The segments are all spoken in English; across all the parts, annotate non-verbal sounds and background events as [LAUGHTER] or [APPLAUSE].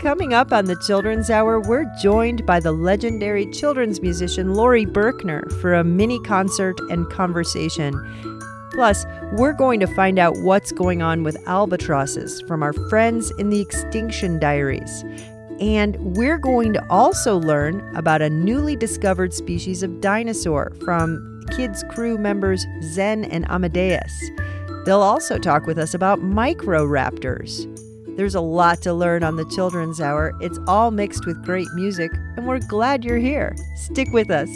Coming up on the Children's Hour, we're joined by the legendary children's musician Laurie Berkner for a mini concert and conversation. Plus, we're going to find out what's going on with albatrosses from our friends in the Extinction Diaries. And we're going to also learn about a newly discovered species of dinosaur from kids' crew members Zen and Amadeus. They'll also talk with us about microraptors. There's a lot to learn on the Children's Hour. It's all mixed with great music, and we're glad you're here. Stick with us.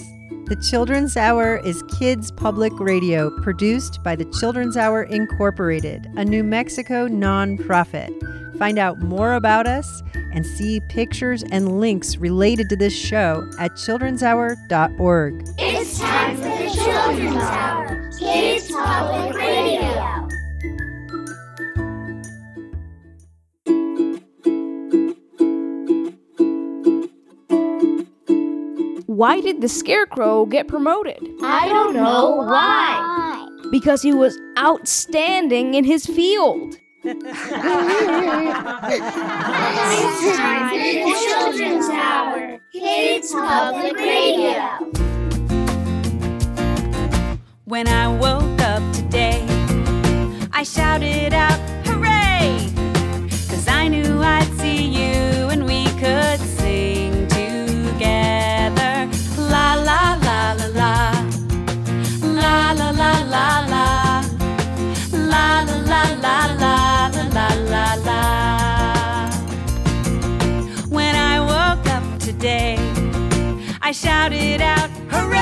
The Children's Hour is kids public radio produced by the Children's Hour Incorporated, a New Mexico nonprofit. Find out more about us and see pictures and links related to this show at childrenshour.org. It's time for the Children's Hour, Kids Public Radio. Why did the Scarecrow get promoted? I don't know why. Because he was outstanding in his field. It's time for the Children's Hour, Kids Public Radio. When I woke up today, I shouted out, hooray! Cause I knew I'd shouted out, hooray!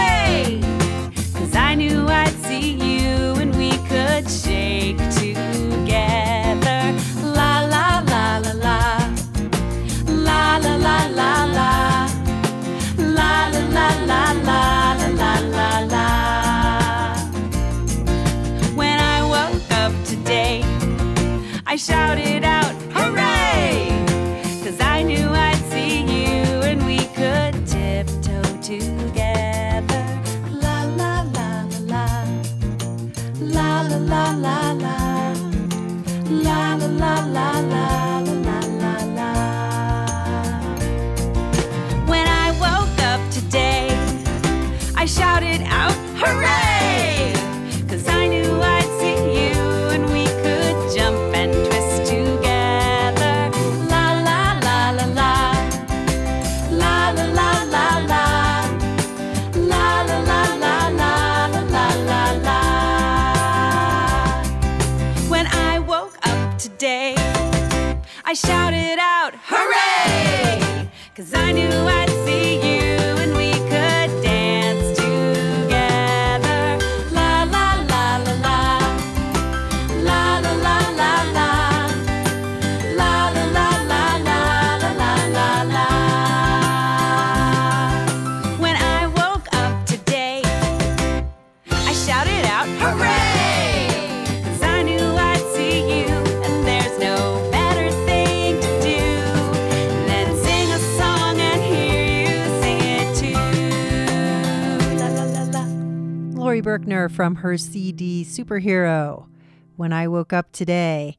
Laurie from her CD Superhero. When I woke up today.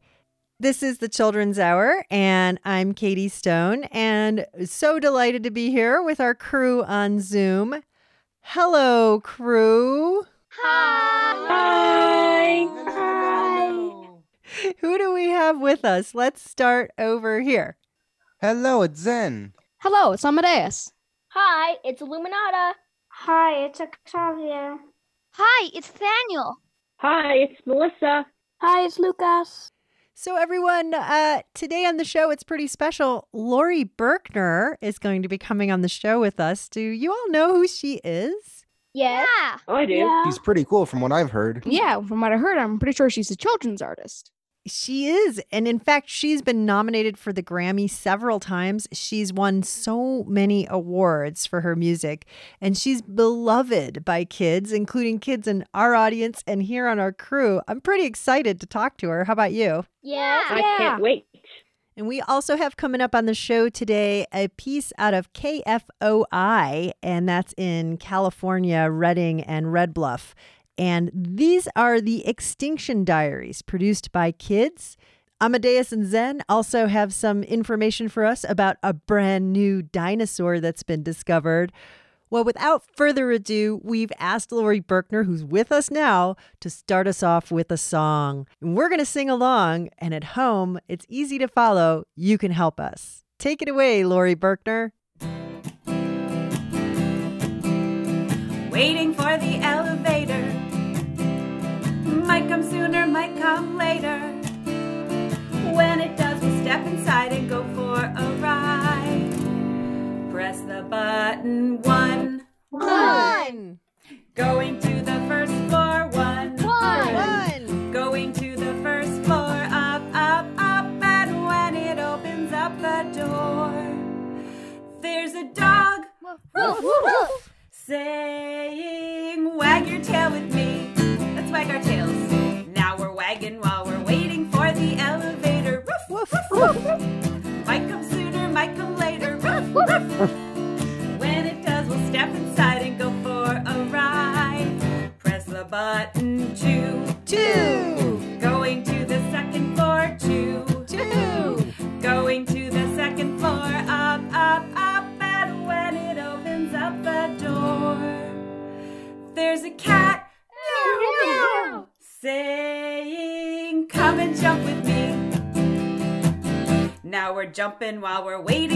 This is the Children's Hour, and I'm Katie Stone, and so delighted to be here with our crew on Zoom. Hello, crew. Hi. Hi. Who do we have with us? Let's start over here. Hello, it's Zen. Hello, it's Amadeus. Hi, it's Illuminata. Hi, it's Octavia. Hi, it's Daniel. Hi, it's Melissa. Hi, it's Lucas. So, everyone, uh, today on the show, it's pretty special. Laurie Berkner is going to be coming on the show with us. Do you all know who she is? Yes. Yeah. Oh, I do. Yeah. He's pretty cool from what I've heard. Yeah, from what I heard, I'm pretty sure she's a children's artist. She is. And in fact, she's been nominated for the Grammy several times. She's won so many awards for her music, and she's beloved by kids, including kids in our audience and here on our crew. I'm pretty excited to talk to her. How about you? Yes. Yeah. I can't wait. And we also have coming up on the show today a piece out of KFOI, and that's in California, Redding, and Red Bluff. And these are the Extinction Diaries produced by kids. Amadeus and Zen also have some information for us about a brand new dinosaur that's been discovered. Well, without further ado, we've asked Laurie Berkner, who's with us now, to start us off with a song. We're going to sing along, and at home, it's easy to follow. You can help us. Take it away, Laurie Berkner. Waiting for the elevator. Might come sooner, might come later. When it does, we'll step inside and go for a ride. Press the button one. One. Going to button two. Two. Going to the second floor, two. Two. Going to the second floor, up, up, up, and when it opens up the door, there's a cat meow, meow, saying, Come and jump with me. Now we're jumping while we're waiting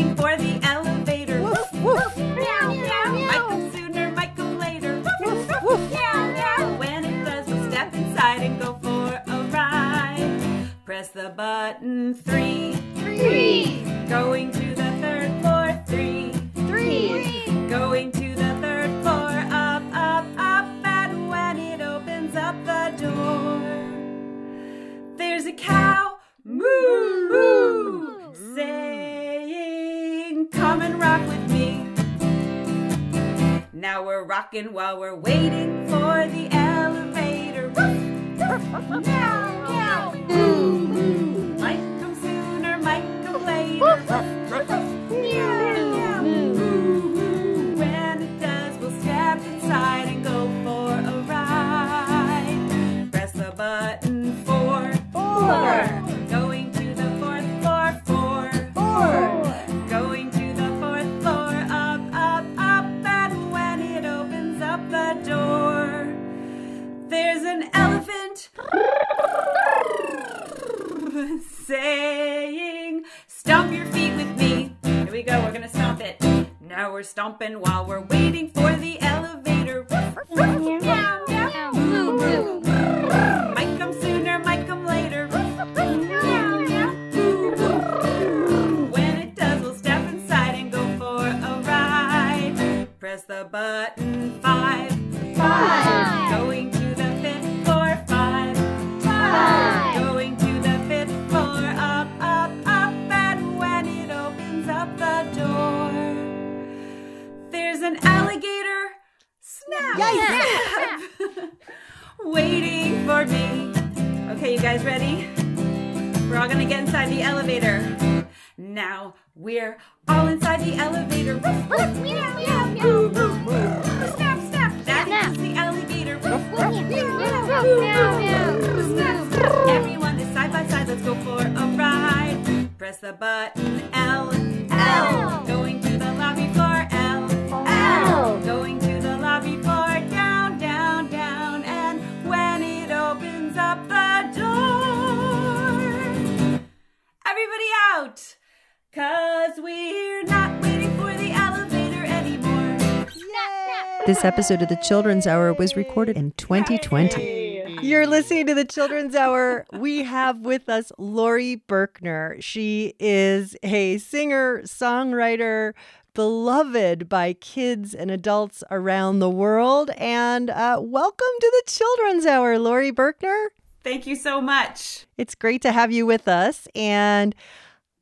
episode of the Children's Hour was recorded in 2020. You're listening to the Children's Hour. We have with us Laurie Berkner. She is a singer, songwriter, beloved by kids and adults around the world. And uh, welcome to the Children's Hour, Laurie Berkner. Thank you so much. It's great to have you with us and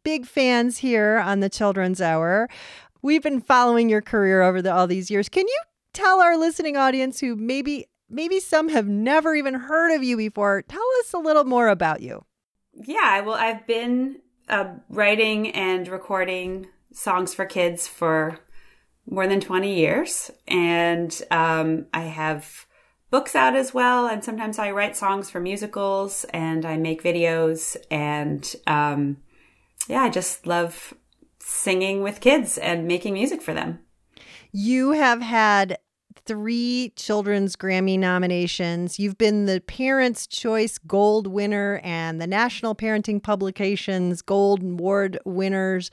big fans here on the Children's Hour. We've been following your career over the, all these years. Can you tell our listening audience who maybe maybe some have never even heard of you before, tell us a little more about you. Yeah, well, I've been uh, writing and recording songs for kids for more than 20 years. And um, I have books out as well, and sometimes I write songs for musicals and I make videos. And um, yeah, I just love singing with kids and making music for them. You have had three children's Grammy nominations. You've been the Parents' Choice Gold winner and the National Parenting Publications Gold Award winners.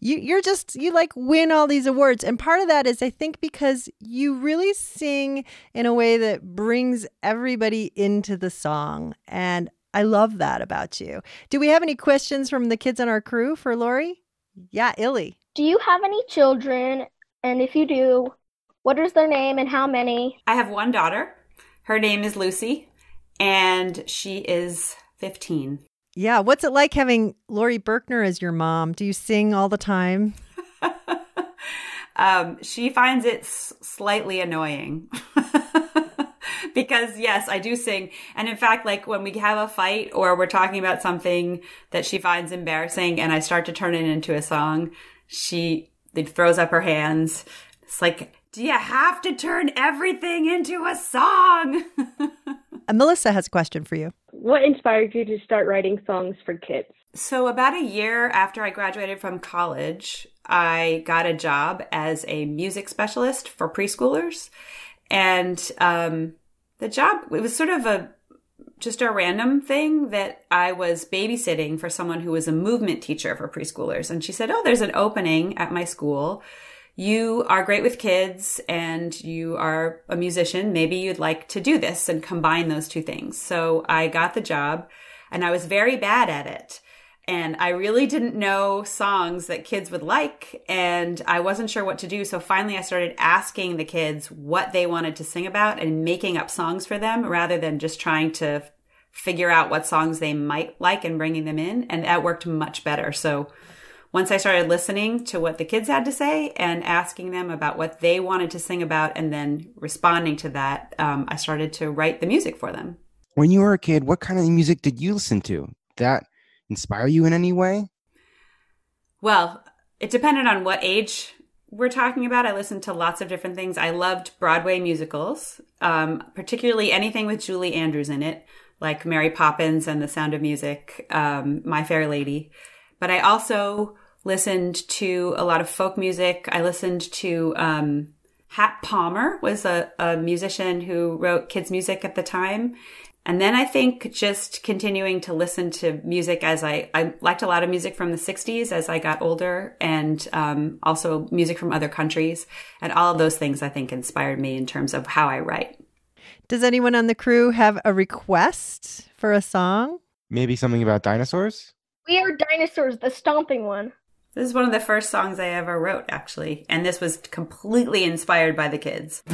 You, you're just, you like win all these awards. And part of that is, I think, because you really sing in a way that brings everybody into the song. And I love that about you. Do we have any questions from the kids on our crew for Laurie? Yeah, Illy. Do you have any children? And if you do, what is their name and how many? I have one daughter. Her name is Lucy, and she is 15. Yeah, what's it like having Laurie Berkner as your mom? Do you sing all the time? [LAUGHS] um, she finds it s- slightly annoying. [LAUGHS] because yes, I do sing. And in fact, like when we have a fight or we're talking about something that she finds embarrassing and I start to turn it into a song, she throws up her hands. It's like, do you have to turn everything into a song? [LAUGHS] Melissa has a question for you. What inspired you to start writing songs for kids? So, about a year after I graduated from college, I got a job as a music specialist for preschoolers. And um, the job, it was sort of a just a random thing that I was babysitting for someone who was a movement teacher for preschoolers. And she said, Oh, there's an opening at my school. You are great with kids and you are a musician. Maybe you'd like to do this and combine those two things. So I got the job and I was very bad at it. And I really didn't know songs that kids would like. And I wasn't sure what to do. So finally, I started asking the kids what they wanted to sing about and making up songs for them rather than just trying to figure out what songs they might like and bringing them in. And that worked much better. So once I started listening to what the kids had to say and asking them about what they wanted to sing about and then responding to that, um, I started to write the music for them. When you were a kid, what kind of music did you listen to? That inspire you in any way? Well, it depended on what age we're talking about. I listened to lots of different things. I loved Broadway musicals, um, particularly anything with Julie Andrews in it, like Mary Poppins and The Sound of Music, um, My Fair Lady. But I also listened to a lot of folk music. I listened to um, Hap Palmer was a, a musician who wrote kids music at the time. And then I think just continuing to listen to music as I, I liked a lot of music from the 60s as I got older and um, also music from other countries. And all of those things I think inspired me in terms of how I write. Does anyone on the crew have a request for a song? Maybe something about dinosaurs? We are dinosaurs, the stomping one. This is one of the first songs I ever wrote, actually. And this was completely inspired by the kids.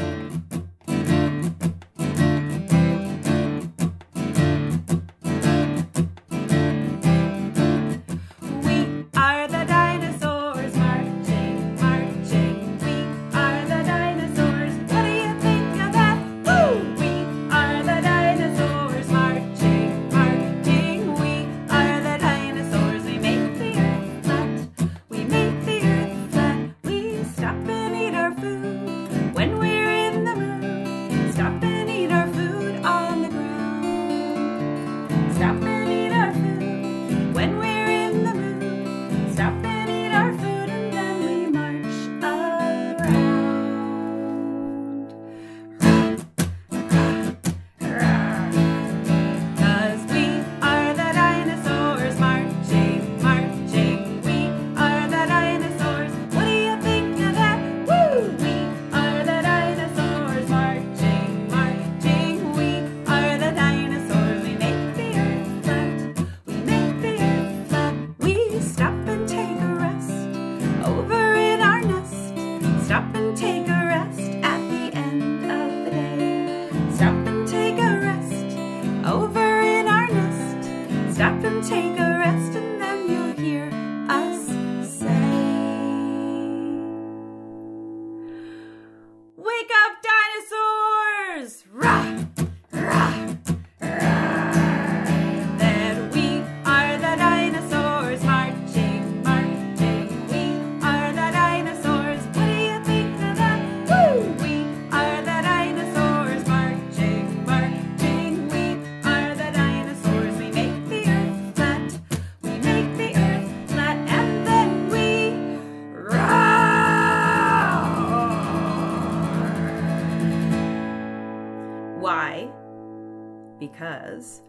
Because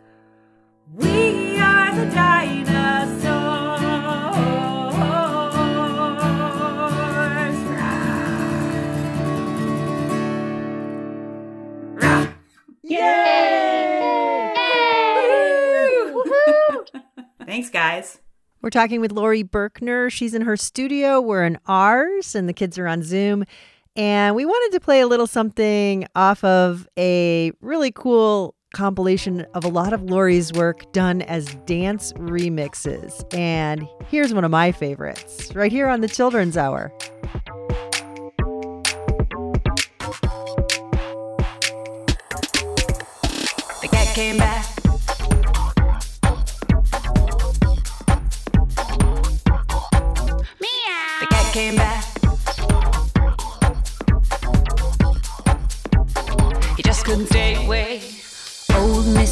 we are the dinosaurs. Yay! Thanks, guys. We're talking with Laurie Berkner. She's in her studio. We're in ours, and the kids are on Zoom. And we wanted to play a little something off of a really cool compilation of a lot of Laurie's work done as dance remixes. And here's one of my favorites right here on the Children's Hour. The cat came back.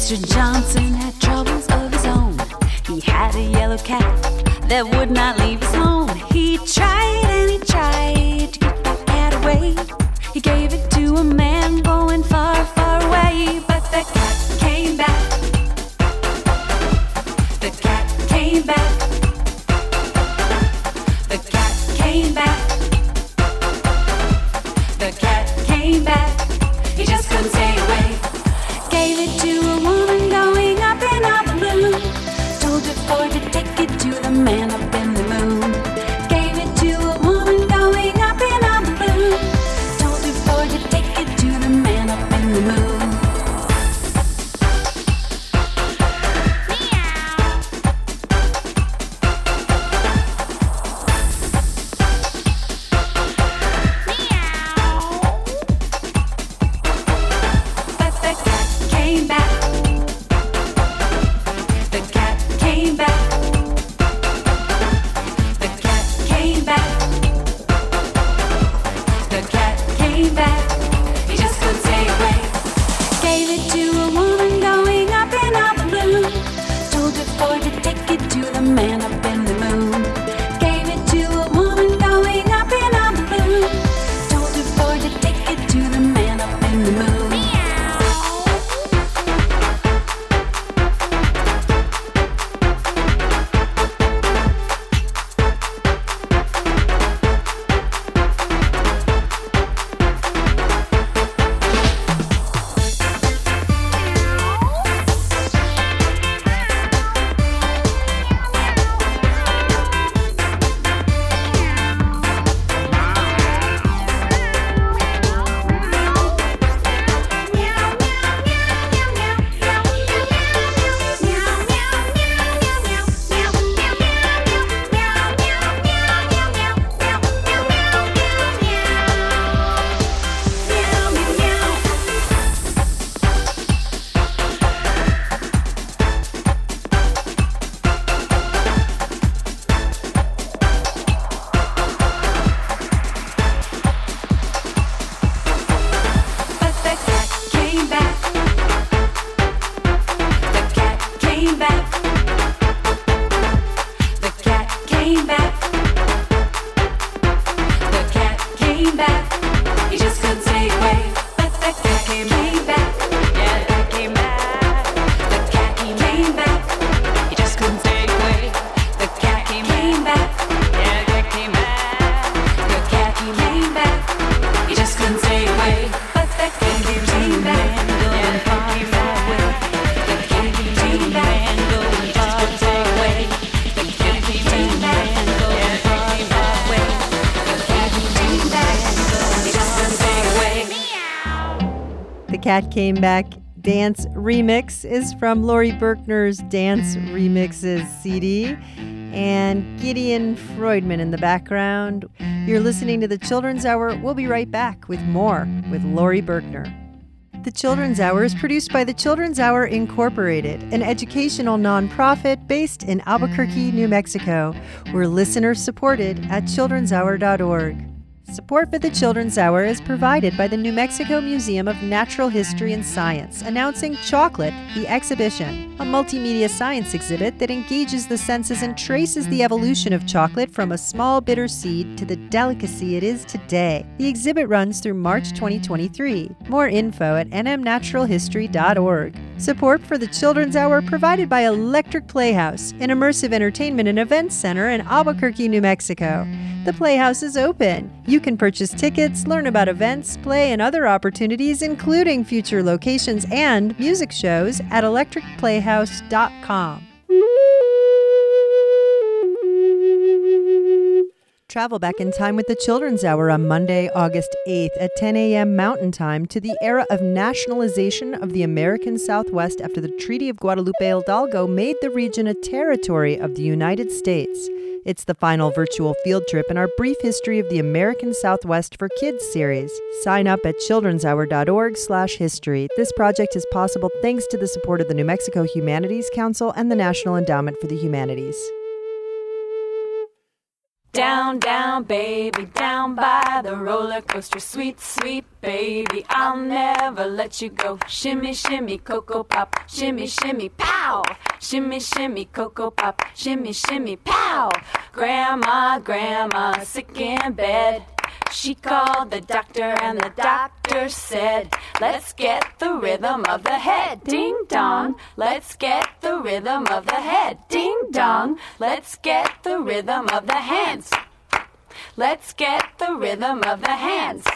Mr. Johnson had troubles of his own. He had a yellow cat that would not leave his home. He tried and he tried to get that cat away. He gave it to a man Came Back Dance Remix is from Laurie Berkner's Dance Remixes CD and Gideon Freudmann in the background. You're listening to the Children's Hour. We'll be right back with more with Laurie Berkner. The Children's Hour is produced by the Children's Hour Incorporated, an educational nonprofit based in Albuquerque, New Mexico. We're listener supported at children'shour.org. Support for the Children's Hour is provided by the New Mexico Museum of Natural History and Science, announcing Chocolate, the exhibition, a multimedia science exhibit that engages the senses and traces the evolution of chocolate from a small bitter seed to the delicacy it is today. The exhibit runs through March 2023. More info at nmnaturalhistory.org. Support for the Children's Hour provided by Electric Playhouse, an immersive entertainment and events center in Albuquerque, New Mexico. The Playhouse is open. You can purchase tickets, learn about events, play, and other opportunities, including future locations and music shows, at electricplayhouse.com. Travel back in time with the Children's Hour on Monday, August 8th at 10 a.m. Mountain Time to the era of nationalization of the American Southwest after the Treaty of Guadalupe Hidalgo made the region a territory of the United States. It's the final virtual field trip in our brief history of the American Southwest for Kids series. Sign up at childrenshour.org/history. This project is possible thanks to the support of the New Mexico Humanities Council and the National Endowment for the Humanities. Down, down, baby, down by the roller coaster. Sweet, sweet baby, I'll never let you go. Shimmy, shimmy, cocoa pop. Shimmy, shimmy, pow. Shimmy, shimmy, cocoa pop. Shimmy, shimmy, pow. Grandma, grandma, sick in bed. She called the doctor, and the doctor said, Let's get the rhythm of the head. Ding dong. Let's get the rhythm of the head. Ding dong. Let's get the rhythm of the hands. Let's get the rhythm of the hands.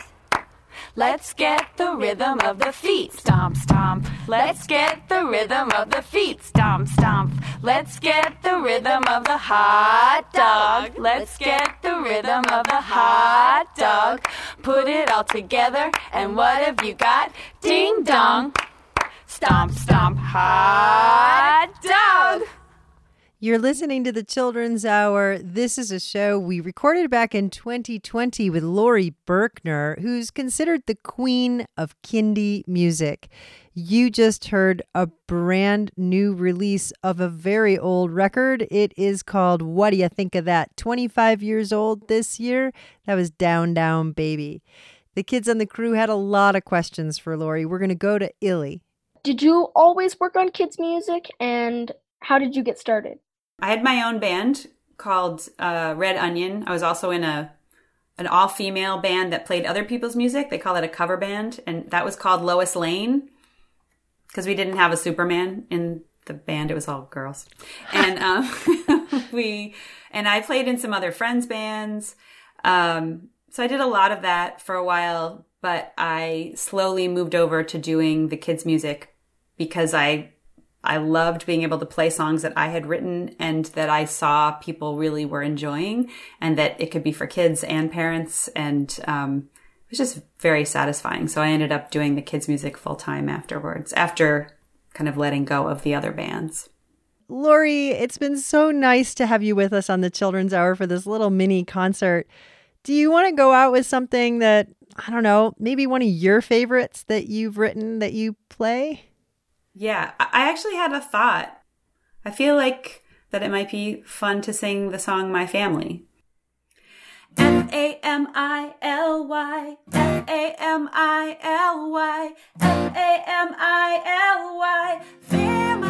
Let's get the rhythm of the feet. Stomp, stomp. Let's get the rhythm of the feet. Stomp, stomp. Let's get the rhythm of the hot dog. Let's get the rhythm of the hot dog. Put it all together, and what have you got? Ding dong. Stomp, stomp. Hot dog. You're listening to the Children's Hour. This is a show we recorded back in 2020 with Laurie Berkner, who's considered the queen of kindie music. You just heard a brand new release of a very old record. It is called What Do You Think of That? 25 years old this year. That was Down Down Baby. The kids on the crew had a lot of questions for Laurie. We're going to go to Illy. Did you always work on kids' music and how did you get started? I had my own band called uh, Red Onion. I was also in a an all female band that played other people's music. They call it a cover band, and that was called Lois Lane because we didn't have a Superman in the band. It was all girls, and um, [LAUGHS] we and I played in some other friends' bands. Um, so I did a lot of that for a while, but I slowly moved over to doing the kids' music because I I loved being able to play songs that I had written and that I saw people really were enjoying, and that it could be for kids and parents, and um, it was just very satisfying. So I ended up doing the kids' music full time afterwards, after kind of letting go of the other bands. Laurie, it's been so nice to have you with us on the Children's Hour for this little mini concert. Do you want to go out with something that, I don't know, maybe one of your favorites that you've written that you play? Yeah, I actually had a thought. I feel like that it might be fun to sing the song My Family. F A M I L Y, F A M I L Y, F A M I L Y, family.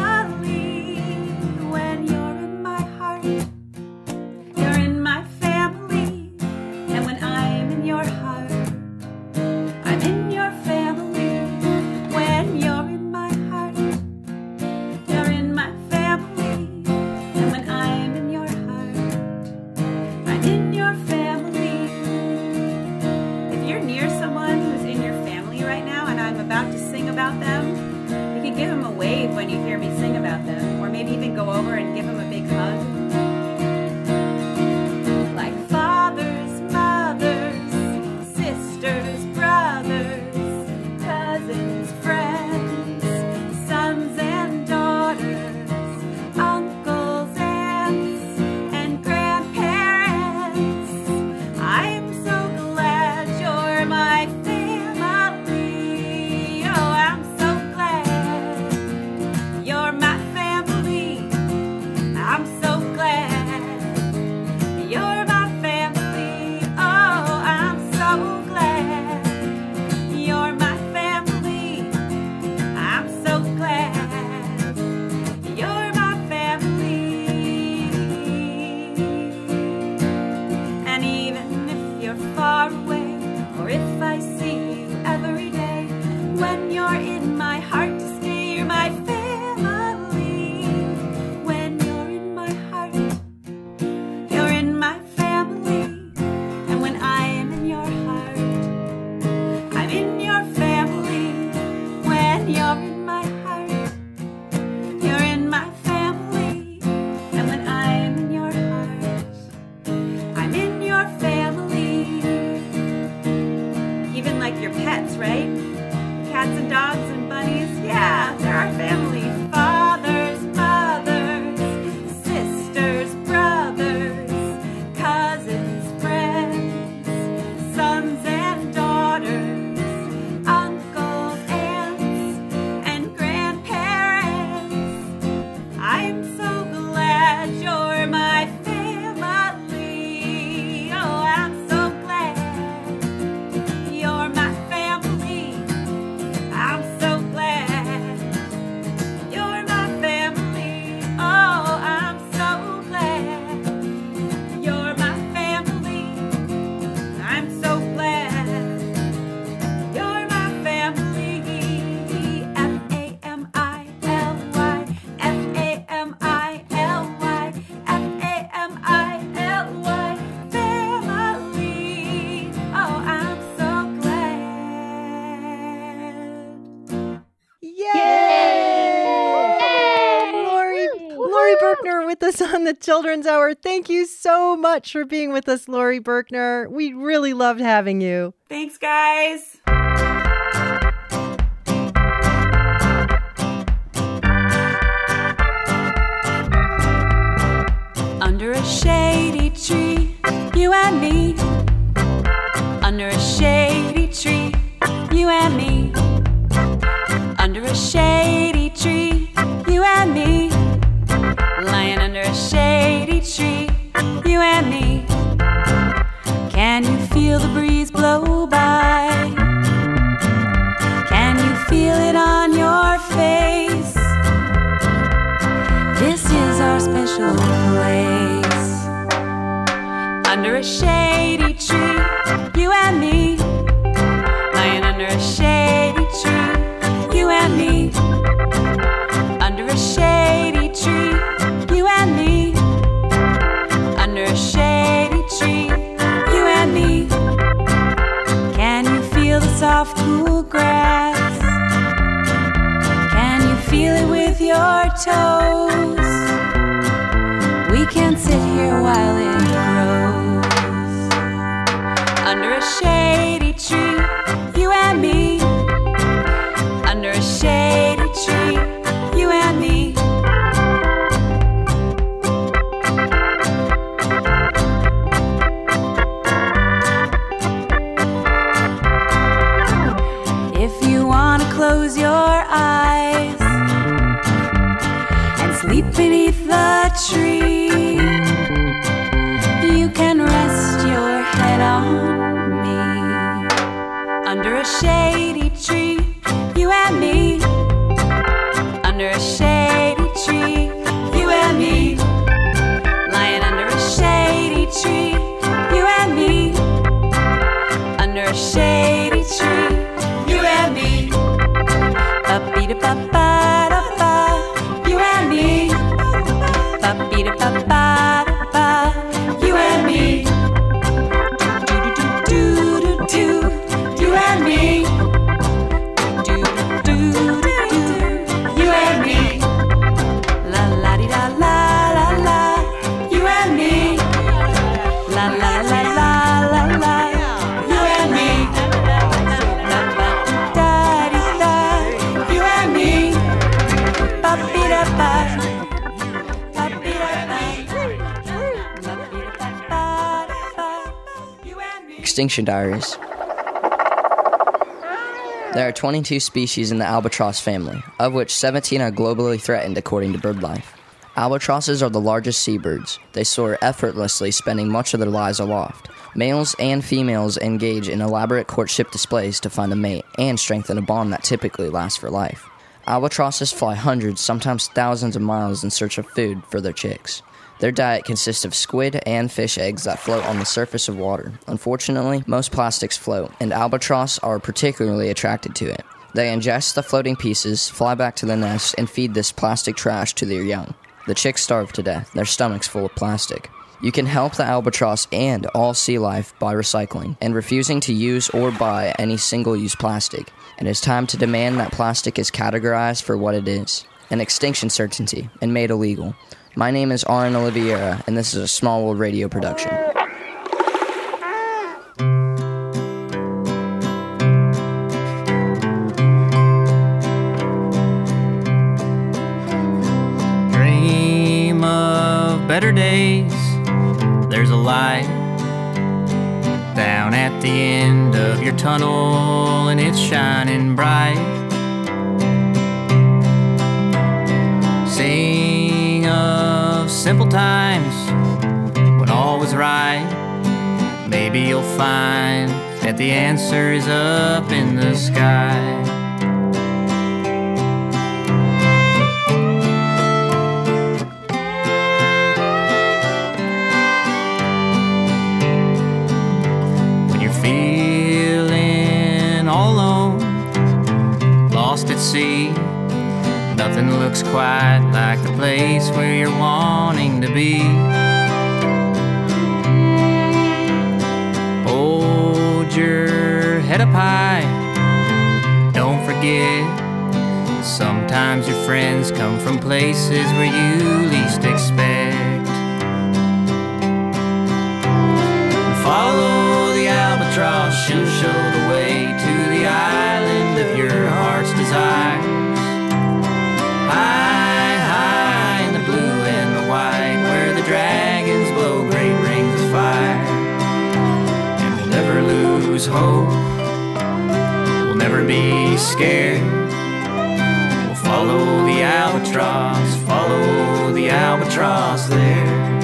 The Children's Hour. Thank you so much for being with us, Laurie Berkner. We really loved having you. Thanks, guys. Under a shady tree, you and me. Under a shady tree, you and me. Under a shady tree, you and me. Lying under shady tree, you and me. Can you feel the breeze blow by? Can you feel it on your face? This is our special place. Under a shady tree, you and me. Lying under a shady tree, you and me. Under a shady tree, toes? We can't sit here while it Extinction Diaries. There are 22 species in the albatross family, of which 17 are globally threatened according to BirdLife. Albatrosses are the largest seabirds. They soar effortlessly, spending much of their lives aloft. Males and females engage in elaborate courtship displays to find a mate and strengthen a bond that typically lasts for life. Albatrosses fly hundreds, sometimes thousands of miles in search of food for their chicks. Their diet consists of squid and fish eggs that float on the surface of water. Unfortunately, most plastics float, and albatross are particularly attracted to it. They ingest the floating pieces, fly back to the nest, and feed this plastic trash to their young. The chicks starve to death, their stomachs full of plastic. You can help the albatross and all sea life by recycling and refusing to use or buy any single use plastic. It is time to demand that plastic is categorized for what it is an extinction certainty and made illegal. My name is Aaron Oliveira, and this is a Small World Radio production. Dream of better days. There's a light down at the end of your tunnel, and it's shining bright. Simple times when all was right. Maybe you'll find that the answer is up in the sky. when you're feeling all alone, lost at sea. Nothing looks quite like the place where you're wanting to be. Hold your head up high. Don't forget Sometimes your friends come from places where you least expect. Follow the albatross, she'll show the way lose hope, we'll never be scared. We'll follow the albatross, follow the albatross there.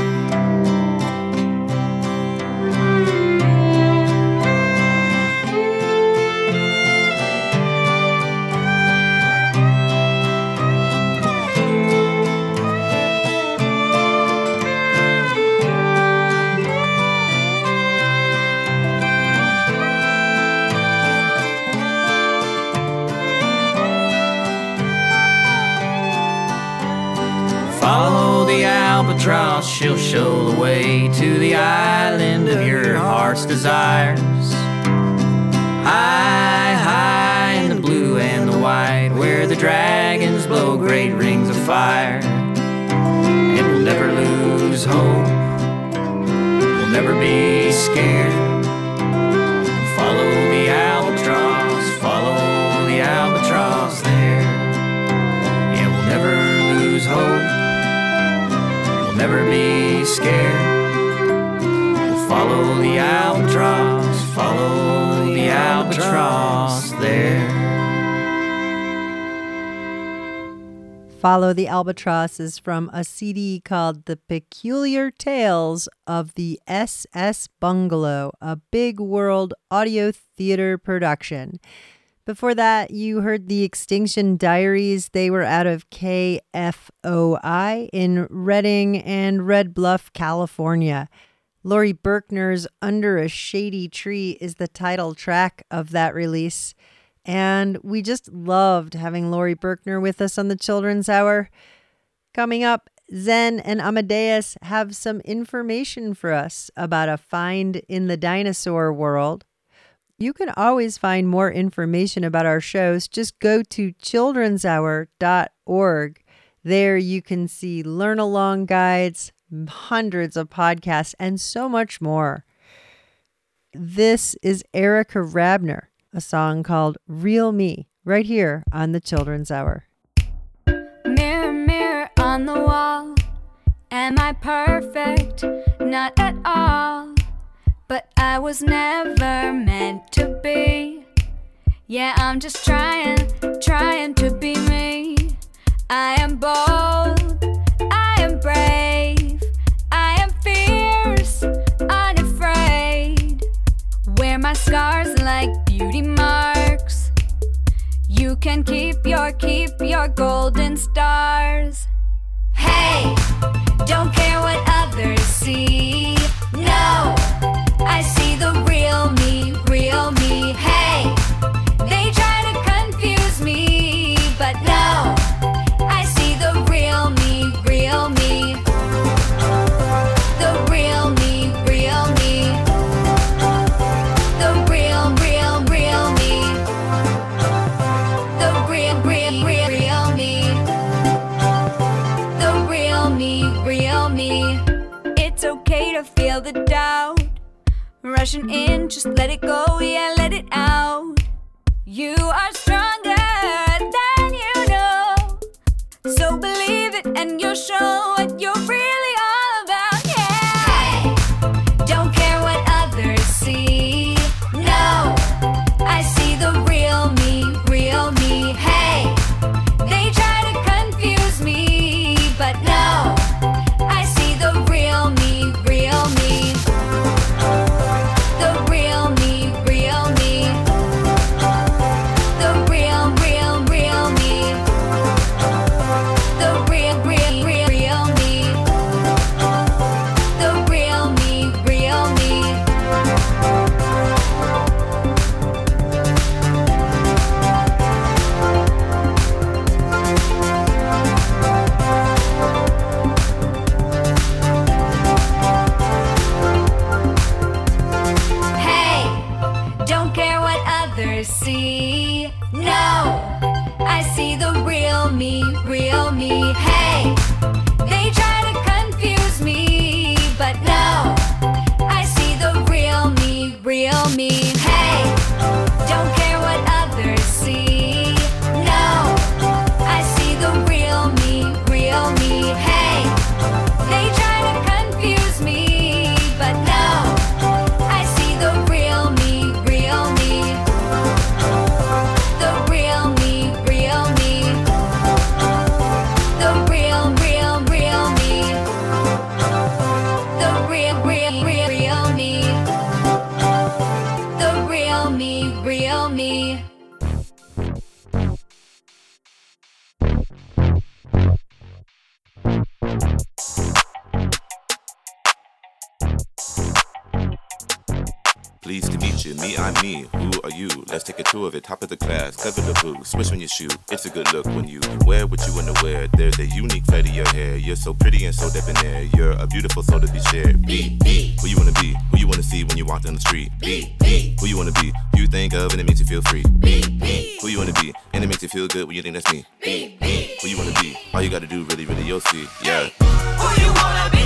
Albatross, she'll show the way to the island of your heart's desires. High, high in the blue and the white, where the dragons blow great rings of fire. And we'll never lose hope, we'll never be scared. Never be scared. Follow the albatross, follow the albatross there. Follow the Albatross is from a CD called The Peculiar Tales of the SS Bungalow, a big world audio theater production. Before that, you heard the Extinction Diaries. They were out of KFOI in Redding and Red Bluff, California. Laurie Berkner's Under a Shady Tree is the title track of that release. And we just loved having Laurie Berkner with us on the Children's Hour. Coming up, Zen and Amadeus have some information for us about a find in the dinosaur world. You can always find more information about our shows. Just go to childrenshour.org. There you can see learn along guides, hundreds of podcasts, and so much more. This is Erica Rabner, a song called Real Me, right here on the Children's Hour. Mirror, mirror on the wall. Am I perfect? Not at all. But I was never meant to be. Yeah, I'm just trying, trying to be me. I am bold, I am brave, I am fierce, unafraid. Wear my scars like beauty marks. You can keep your, keep your golden stars. Hey, don't care what others see. No. I see the real me, real take a tour of it. Top of the class. Clever the boo. Swish on your shoe. It's a good look when you wear what you wanna wear. There's a unique flair to your hair. You're so pretty and so debonair. You're a beautiful soul to be shared. Be, be. Who you wanna be? Who you wanna see when you walk down the street? Be, be. Who you wanna be? Who you think of and it makes you feel free? Be, be. Who you wanna be? And it makes you feel good when you think that's me. Be, be. Who you wanna be? All you gotta do, really, really, you'll see. Yeah. Who you wanna be?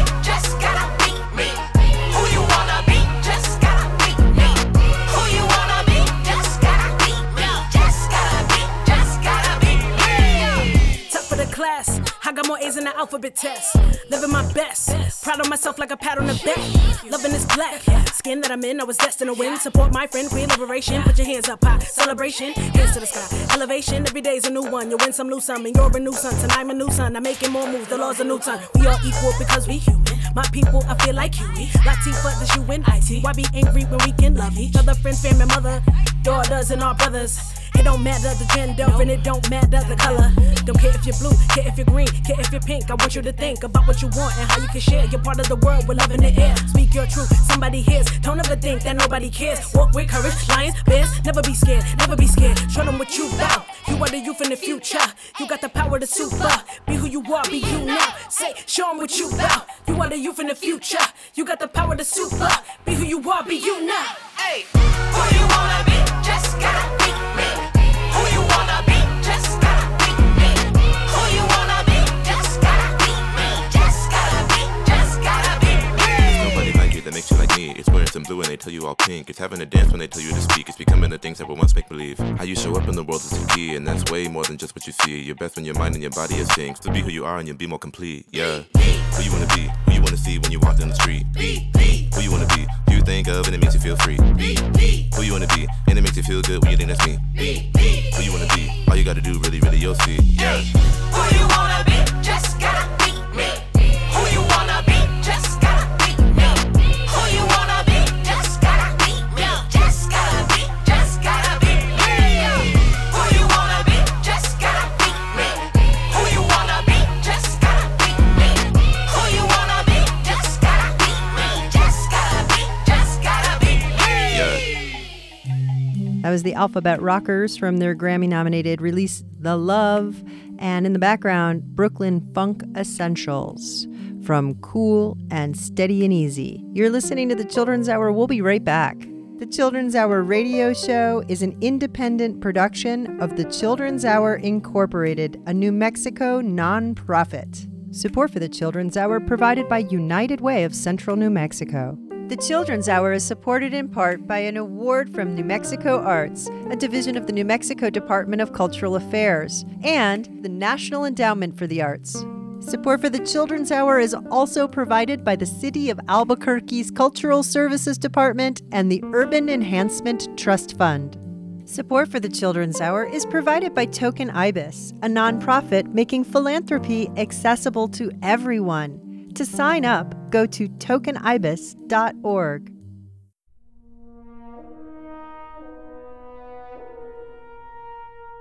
I got more A's in the alphabet test. Living my best, proud of myself like a pat on the back. Loving this black skin that I'm in, I was destined to win. Support my friend, queen liberation. Put your hands up high, celebration, hands to the sky. Elevation, every day's a new one. You win some, lose some, and you're a new son. Tonight I'm a new son, I'm making more moves. The law's a new ton. We all equal because we human. My people, I feel like Huey. Latifah, that's you and IT. Why be angry when we can love each other? Friends, family, mother, daughters, and our brothers. It don't matter the gender, and it don't matter the color. Don't care if you're blue, care if you're green, care if you're pink. I want you to think about what you want and how you can share. You're part of the world with love in the air. Speak your truth, somebody hears. Don't ever think that nobody cares. Walk with courage, lions, bears. Never be scared, never be scared. Show them what you about. You are the youth in the future. You got the power to super. Be who you are, be you now. Say, show them what you about. You are the youth in the future. You got the power to super. Be who you are, be you now. Hey, who you wanna be? Just gotta That makes you like me. It's wearing some blue and they tell you all pink. It's having a dance when they tell you to speak. It's becoming the things that were once make believe. How you show up in the world is key, and that's way more than just what you see. You're best when your mind and your body are synced. To be who you are and you'll be more complete. Yeah. Who you wanna be? Who you wanna see when you walk down the street? Be, be. Who you wanna be? Who you think of and it makes you feel free? Be, be. Who you wanna be? And it makes you feel good when you think that's me. Be, be. Who you wanna be? All you gotta do, really, really, you'll see. Yeah. Who you wanna be? That was the Alphabet Rockers from their Grammy nominated release The Love. And in the background, Brooklyn Funk Essentials from Cool and Steady and Easy. You're listening to the Children's Hour. We'll be right back. The Children's Hour radio show is an independent production of the Children's Hour Incorporated, a New Mexico nonprofit. Support for the Children's Hour provided by United Way of Central New Mexico. The Children's Hour is supported in part by an award from New Mexico Arts, a division of the New Mexico Department of Cultural Affairs, and the National Endowment for the Arts. Support for the Children's Hour is also provided by the City of Albuquerque's Cultural Services Department and the Urban Enhancement Trust Fund. Support for the Children's Hour is provided by Token Ibis, a nonprofit making philanthropy accessible to everyone. To sign up, go to tokenibis.org.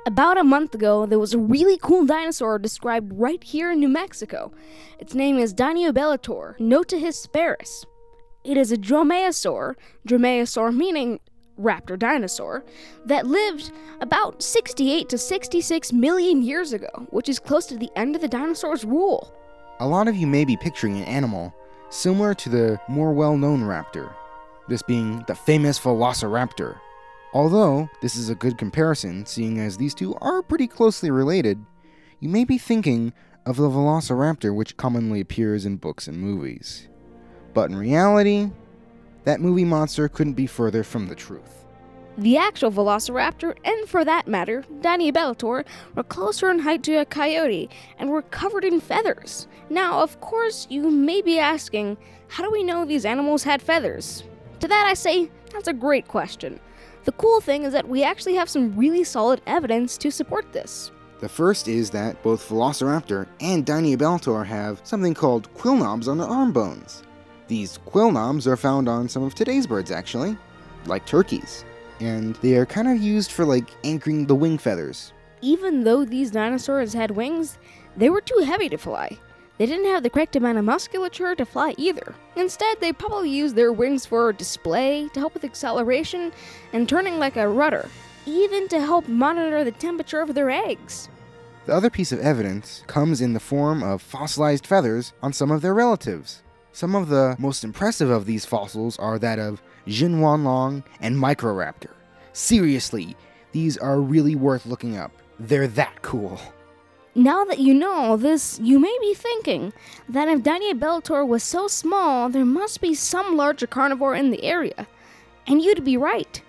About a month ago, there was a really cool dinosaur described right here in New Mexico. Its name is Dineobellator, notohesperus. It is a dromaeosaur, dromaeosaur meaning raptor dinosaur, that lived about 68 to 66 million years ago, which is close to the end of the dinosaur's rule. A lot of you may be picturing an animal similar to the more well known raptor, this being the famous Velociraptor. Although this is a good comparison, seeing as these two are pretty closely related, you may be thinking of the Velociraptor which commonly appears in books and movies. But in reality, that movie monster couldn't be further from the truth. The actual Velociraptor, and for that matter, Dineobellator, were closer in height to a coyote and were covered in feathers. Now, of course, you may be asking, how do we know these animals had feathers? To that I say, that's a great question. The cool thing is that we actually have some really solid evidence to support this. The first is that both Velociraptor and Dineobellator have something called quill knobs on their arm bones. These quill knobs are found on some of today's birds, actually, like turkeys, and they are kind of used for like anchoring the wing feathers. Even though these dinosaurs had wings, they were too heavy to fly. They didn't have the correct amount of musculature to fly either. Instead, they probably used their wings for display, to help with acceleration, and turning like a rudder, even to help monitor the temperature of their eggs. The other piece of evidence comes in the form of fossilized feathers on some of their relatives. Some of the most impressive of these fossils are that of Zhenyuanlong and Microraptor. Seriously, these are really worth looking up. They're that cool. Now that you know all this, you may be thinking that if Dineobellator was so small, there must be some larger carnivore in the area. And you'd be right,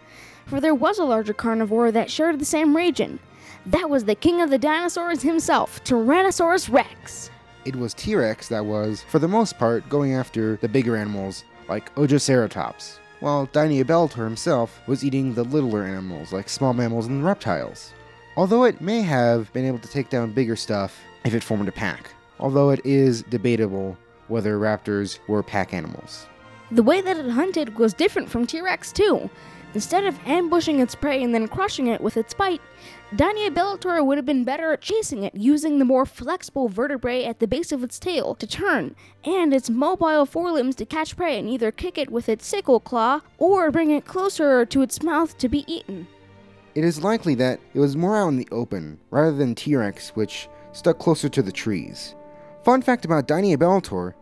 for there was a larger carnivore that shared the same region. That was the king of the dinosaurs himself, Tyrannosaurus Rex. It was T Rex that was, for the most part, going after the bigger animals like Ojoceratops, while Dynia himself was eating the littler animals like small mammals and reptiles. Although it may have been able to take down bigger stuff if it formed a pack, although it is debatable whether raptors were pack animals. The way that it hunted was different from T Rex, too. Instead of ambushing its prey and then crushing it with its bite, Dineobellator would have been better at chasing it using the more flexible vertebrae at the base of its tail to turn, and its mobile forelimbs to catch prey and either kick it with its sickle claw or bring it closer to its mouth to be eaten. It is likely that it was more out in the open, rather than T Rex, which stuck closer to the trees. Fun fact about Dineobellator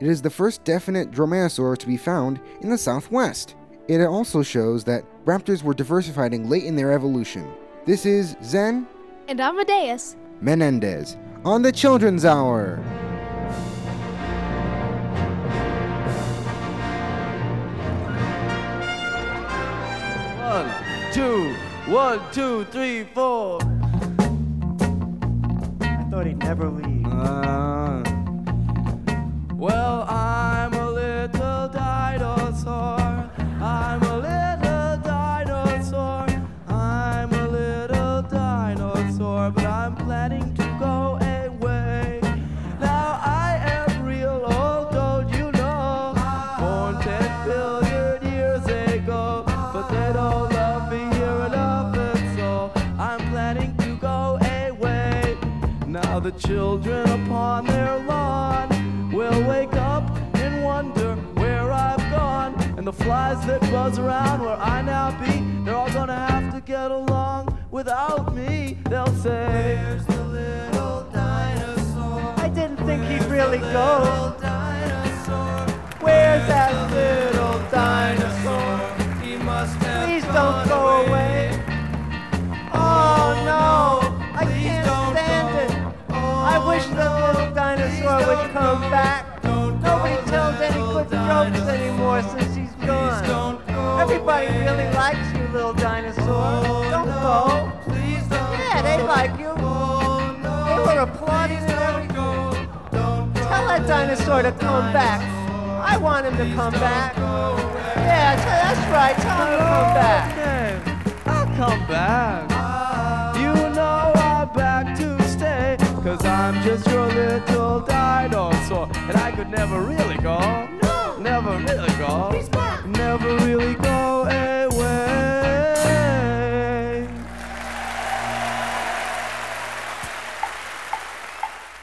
it is the first definite dromaeosaur to be found in the southwest. It also shows that raptors were diversifying late in their evolution. This is Zen And Amadeus. Menendez on the Children's Hour. One, two, one, two, three, four. I thought he'd never leave. Uh, well, children upon their lawn will wake up and wonder where I've gone. And the flies that buzz around where I now be, they're all gonna have to get along without me. They'll say, Where's the little dinosaur? I didn't think he'd really go. Dinosaur. Where's that little dinosaur? He must have Please don't go away. Oh no, I can't. I wish the little dinosaur would come back. Nobody tells any good jokes anymore since he's gone. Everybody really likes you, little dinosaur. Don't go. Yeah, they like you. They were applauding and everything. Tell that dinosaur to come back. I want him to come back. Yeah, that's right. Tell him to come back. I'll come back. I'm just your little dinosaur. And I could never really go. No. Never really go. Never really go away.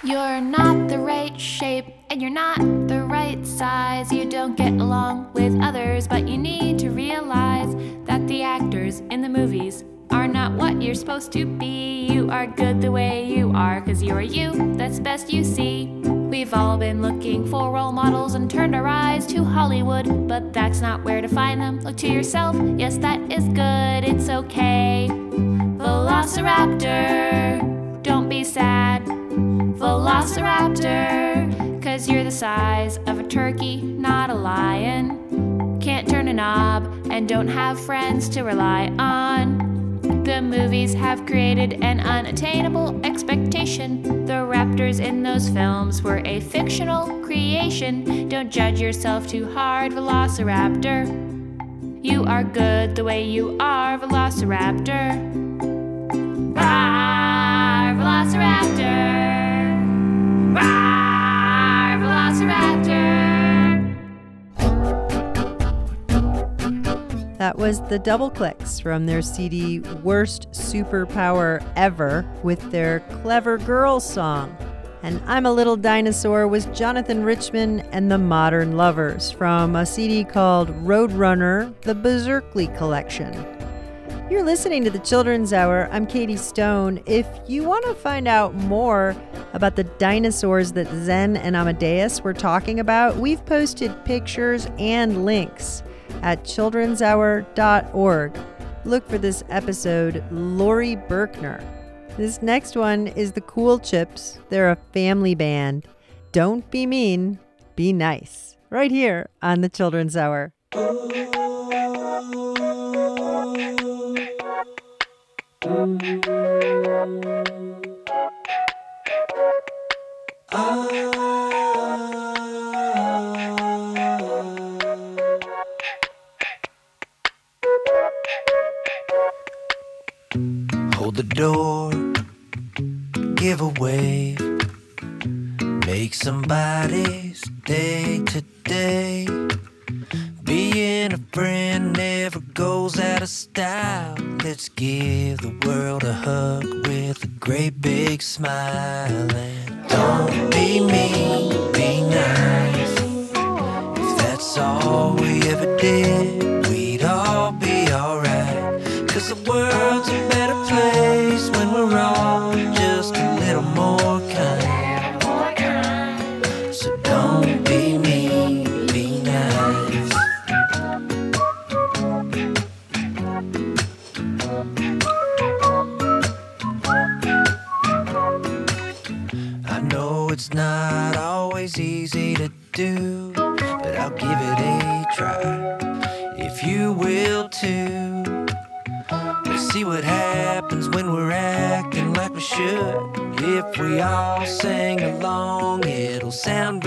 You're not the right shape and you're not the right size. You don't get along with others, but you need to realize that the actors in the movies are not what you're supposed to be. You are good the way you are, cause you are you, that's best you see. We've all been looking for role models and turned our eyes to Hollywood, but that's not where to find them. Look to yourself, yes, that is good, it's okay. Velociraptor, don't be sad. Velociraptor, cause you're the size of a turkey, not a lion. Can't turn a knob and don't have friends to rely on. The movies have created an unattainable expectation. The raptors in those films were a fictional creation. Don't judge yourself too hard, Velociraptor. You are good the way you are, Velociraptor. Rawr, Velociraptor. Rawr, Velociraptor. That was the Double Clicks from their CD Worst Superpower Ever with their Clever Girl song. And I'm a Little Dinosaur was Jonathan Richman and the Modern Lovers from a CD called Roadrunner, the Beserkley Collection. You're listening to the Children's Hour. I'm Katie Stone. If you want to find out more about the dinosaurs that Zen and Amadeus were talking about, we've posted pictures and links at childrenshour.org. Look for this episode, Laurie Berkner. This next one is the Cool Chips. They're a family band. Don't be mean, be nice. Right here on the Children's Hour. Hold the door, give a wave, make somebody's day today. Being a friend never goes out of style. Let's give the world a hug with a great big smile. And don't be mean, be nice. If that's all we ever did, we'd all be alright. Cause the world's when we all sing along, it'll sound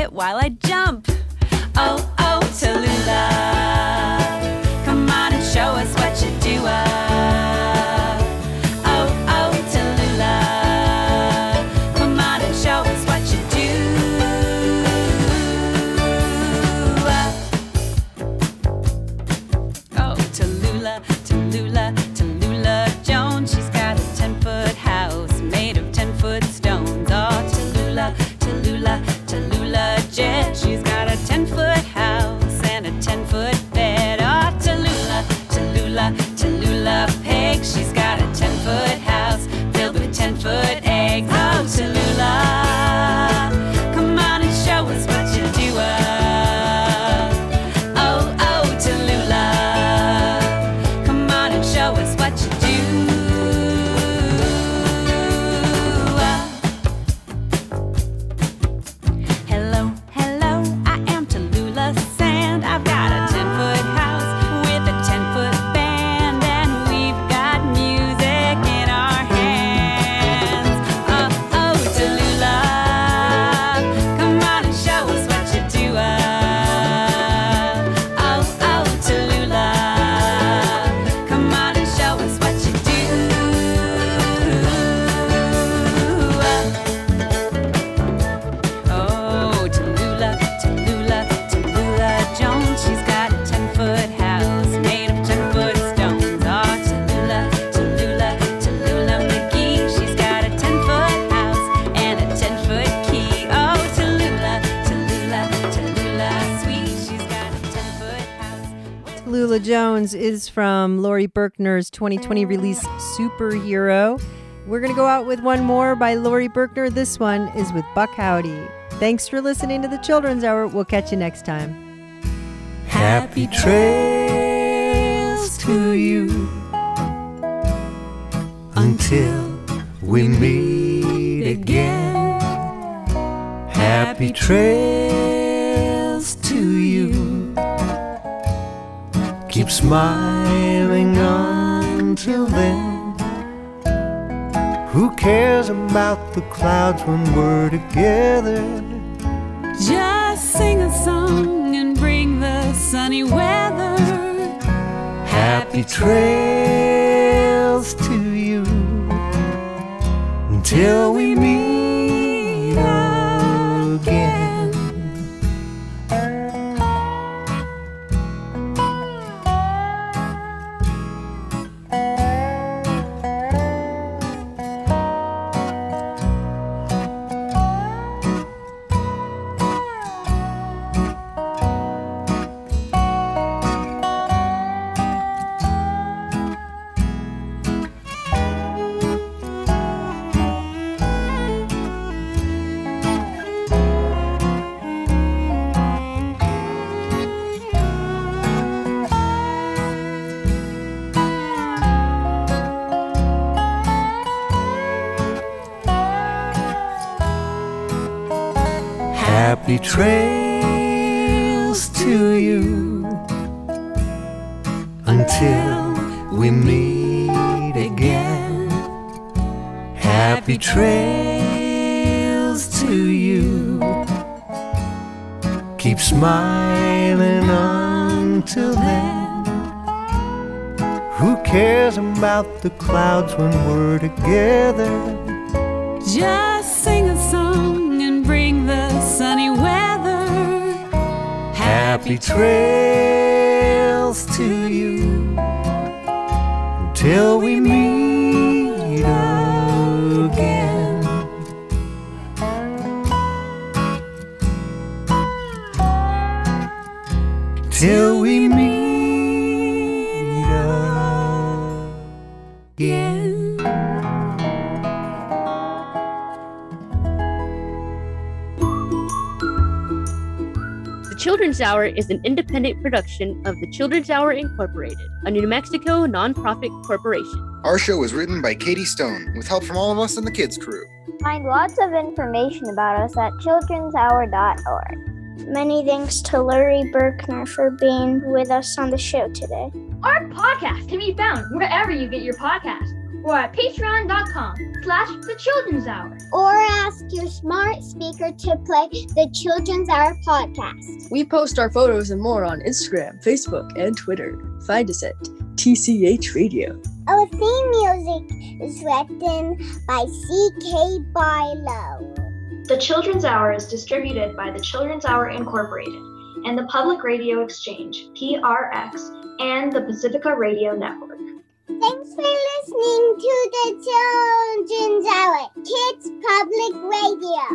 it while I jump. from Laurie Berkner's 2020 release Superhero. We're going to go out with one more by Laurie Berkner. This one is with Buck Howdy. Thanks for listening to the Children's Hour. We'll catch you next time. Happy trails to you until we meet again. Happy trails smiling until then. Who cares about the clouds when we're together? Just sing a song and bring the sunny weather. Happy trails to you until we meet again. be trails to you until we meet again. Happy trails to you. Keep smiling until then. Who cares about the clouds when we're together? Just sing a song sunny weather. Happy trails to you until we meet again. Till Children's Hour is an independent production of the Children's Hour Incorporated, a New Mexico nonprofit corporation. Our show was written by Katie Stone with help from all of us in the kids crew. Find lots of information about us at childrenshour.org. Many thanks to Laurie Berkner for being with us on the show today. Our podcast can be found wherever you get your podcast or at patreon.com slash the children's hour. Or ask your smart speaker to play the Children's Hour podcast. We post our photos and more on Instagram, Facebook, and Twitter. Find us at TCH Radio. Our theme music is written by C.K. Barlow. The Children's Hour is distributed by the Children's Hour Incorporated and the Public Radio Exchange, PRX, and the Pacifica Radio Network. Thanks for listening to the Children's Hour Kids Public Radio.